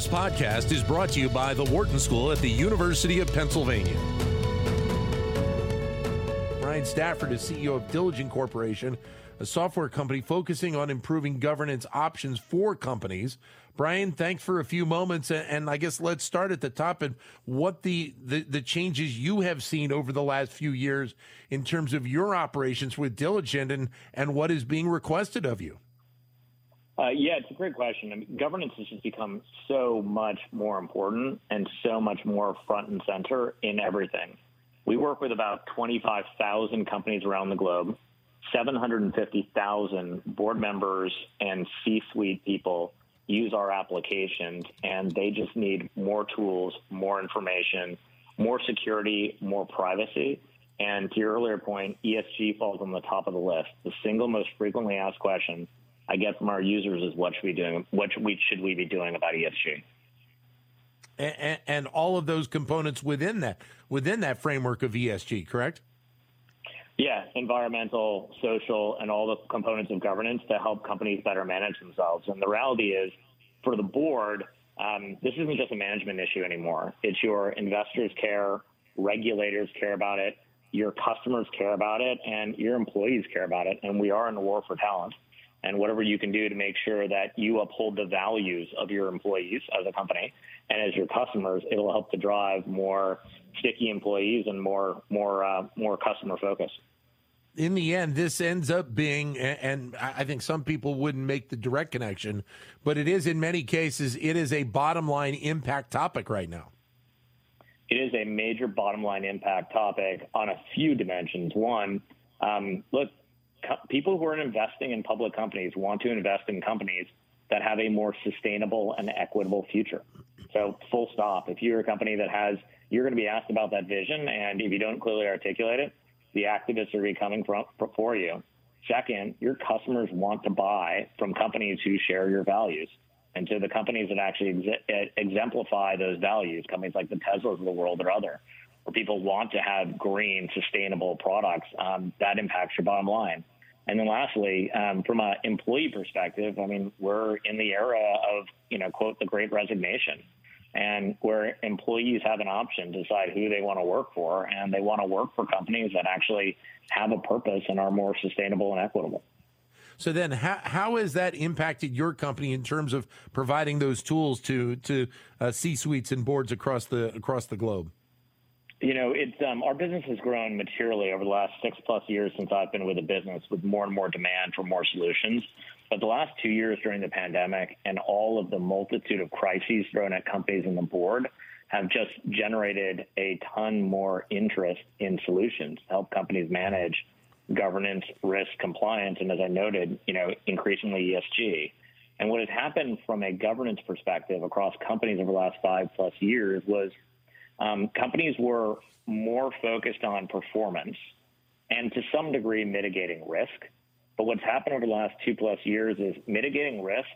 This podcast is brought to you by the Wharton School at the University of Pennsylvania. Brian Stafford is CEO of Diligent Corporation, a software company focusing on improving governance options for companies. Brian, thanks for a few moments, and I guess let's start at the top and what the, the, the changes you have seen over the last few years in terms of your operations with Diligent and, and what is being requested of you. Uh, yeah, it's a great question. I mean, governance has just become so much more important and so much more front and center in everything. We work with about 25,000 companies around the globe, 750,000 board members and C-suite people use our applications, and they just need more tools, more information, more security, more privacy. And to your earlier point, ESG falls on the top of the list. The single most frequently asked question I get from our users is what should we doing? What should we, should we be doing about ESG? And, and, all of those components within that within that framework of ESG, correct? Yeah, environmental, social, and all the components of governance to help companies better manage themselves. And the reality is, for the board, um, this isn't just a management issue anymore. It's your investors care, regulators care about it, your customers care about it, and your employees care about it. And we are in a war for talent and whatever you can do to make sure that you uphold the values of your employees as a company and as your customers, it'll help to drive more sticky employees and more more uh, more customer focus. In the end, this ends up being, and I think some people wouldn't make the direct connection, but it is in many cases, it is a bottom line impact topic right now. It is a major bottom line impact topic on a few dimensions. One, um, look, people who are investing in public companies want to invest in companies that have a more sustainable and equitable future. So, full stop. If you're a company that has, you're going to be asked about that vision, and if you don't clearly articulate it, the activists are going to be coming from, for you. Second, your customers want to buy from companies who share your values. And so the companies that actually ex- exemplify those values, companies like the Teslas of the world or other, where people want to have green, sustainable products, um, that impacts your bottom line. And then lastly, um, from an employee perspective, I mean, we're in the era of, you know, quote, the great resignation and where employees have an option to decide who they want to work for and they want to work for companies that actually have a purpose and are more sustainable and equitable. So then, how, how has that impacted your company in terms of providing those tools to to uh, C suites and boards across the across the globe? You know, it's um, our business has grown materially over the last six plus years since I've been with the business, with more and more demand for more solutions. But the last two years during the pandemic and all of the multitude of crises thrown at companies and the board have just generated a ton more interest in solutions to help companies manage governance, risk, compliance, and as I noted, you know, increasingly ESG. And what has happened from a governance perspective across companies over the last five plus years was um, companies were more focused on performance and to some degree mitigating risk. But what's happened over the last two plus years is mitigating risk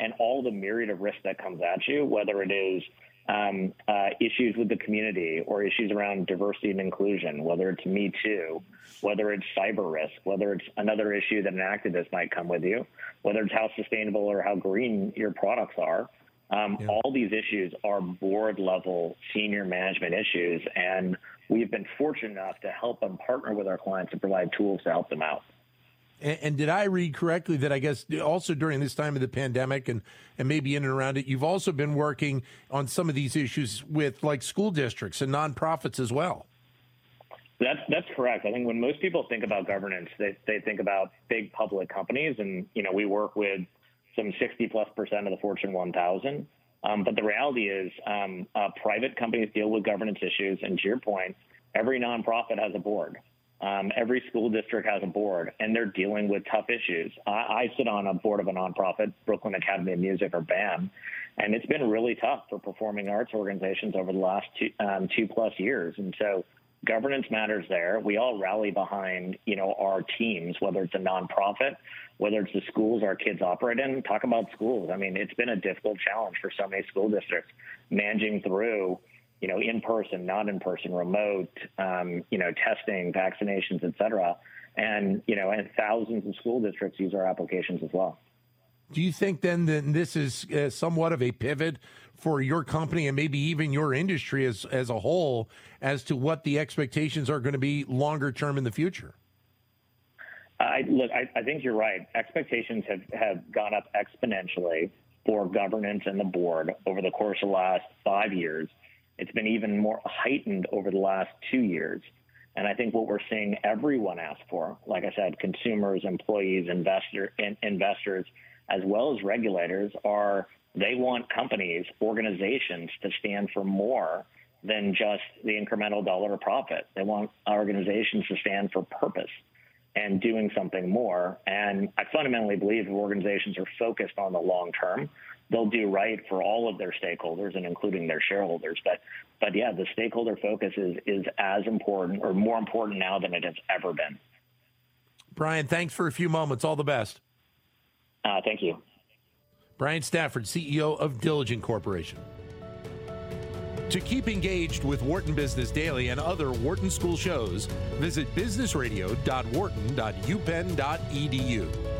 and all the myriad of risk that comes at you, whether it is um, uh, issues with the community or issues around diversity and inclusion, whether it's Me Too, whether it's cyber risk, whether it's another issue that an activist might come with you, whether it's how sustainable or how green your products are. Um, yeah. All these issues are board level senior management issues, and we've been fortunate enough to help them partner with our clients to provide tools to help them out. And, and, did I read correctly that I guess also during this time of the pandemic and, and maybe in and around it, you've also been working on some of these issues with like school districts and nonprofits as well? That's that's correct. I think when most people think about governance, they they think about big public companies, and you know we work with some 60 plus percent of the Fortune 1000. Um, but the reality is, um, uh, private companies deal with governance issues, and to your point, every nonprofit has a board. Um, every school district has a board, and they're dealing with tough issues. I, I, sit on a board of a nonprofit, Brooklyn Academy of Music, or BAM, and it's been really tough for performing arts organizations over the last two, um, two plus years. And so, governance matters there. We all rally behind, you know, our teams, whether it's a nonprofit, whether it's the schools our kids operate in. Talk about schools. I mean, it's been a difficult challenge for so many school districts managing through, you know, in person, not in person, remote, um, you know, testing, vaccinations, et cetera. And, you know, and thousands of school districts use our applications as well. Do you think then that this is uh, somewhat of a pivot for your company and maybe even your industry as as a whole as to what the expectations are going to be longer term in the future? I, look, I, I think you're right. Expectations have, have gone up exponentially for governance and the board over the course of the last five years. It's been even more heightened over the last two years. And I think what we're seeing everyone ask for, like I said, consumers, employees, investor, in, investors, as well as regulators, are they want companies, organizations to stand for more than just the incremental dollar of profit. They want organizations to stand for purpose and doing something more. And I fundamentally believe if organizations are focused on the long term, they'll do right for all of their stakeholders and including their shareholders. But but yeah, the stakeholder focus is is as important or more important now than it has ever been. Brian, thanks for a few moments. All the best. Uh, thank you. Brian Stafford, CEO of Diligent Corporation. To keep engaged with Wharton Business Daily and other Wharton School shows, visit businessradio.wharton.upenn.edu.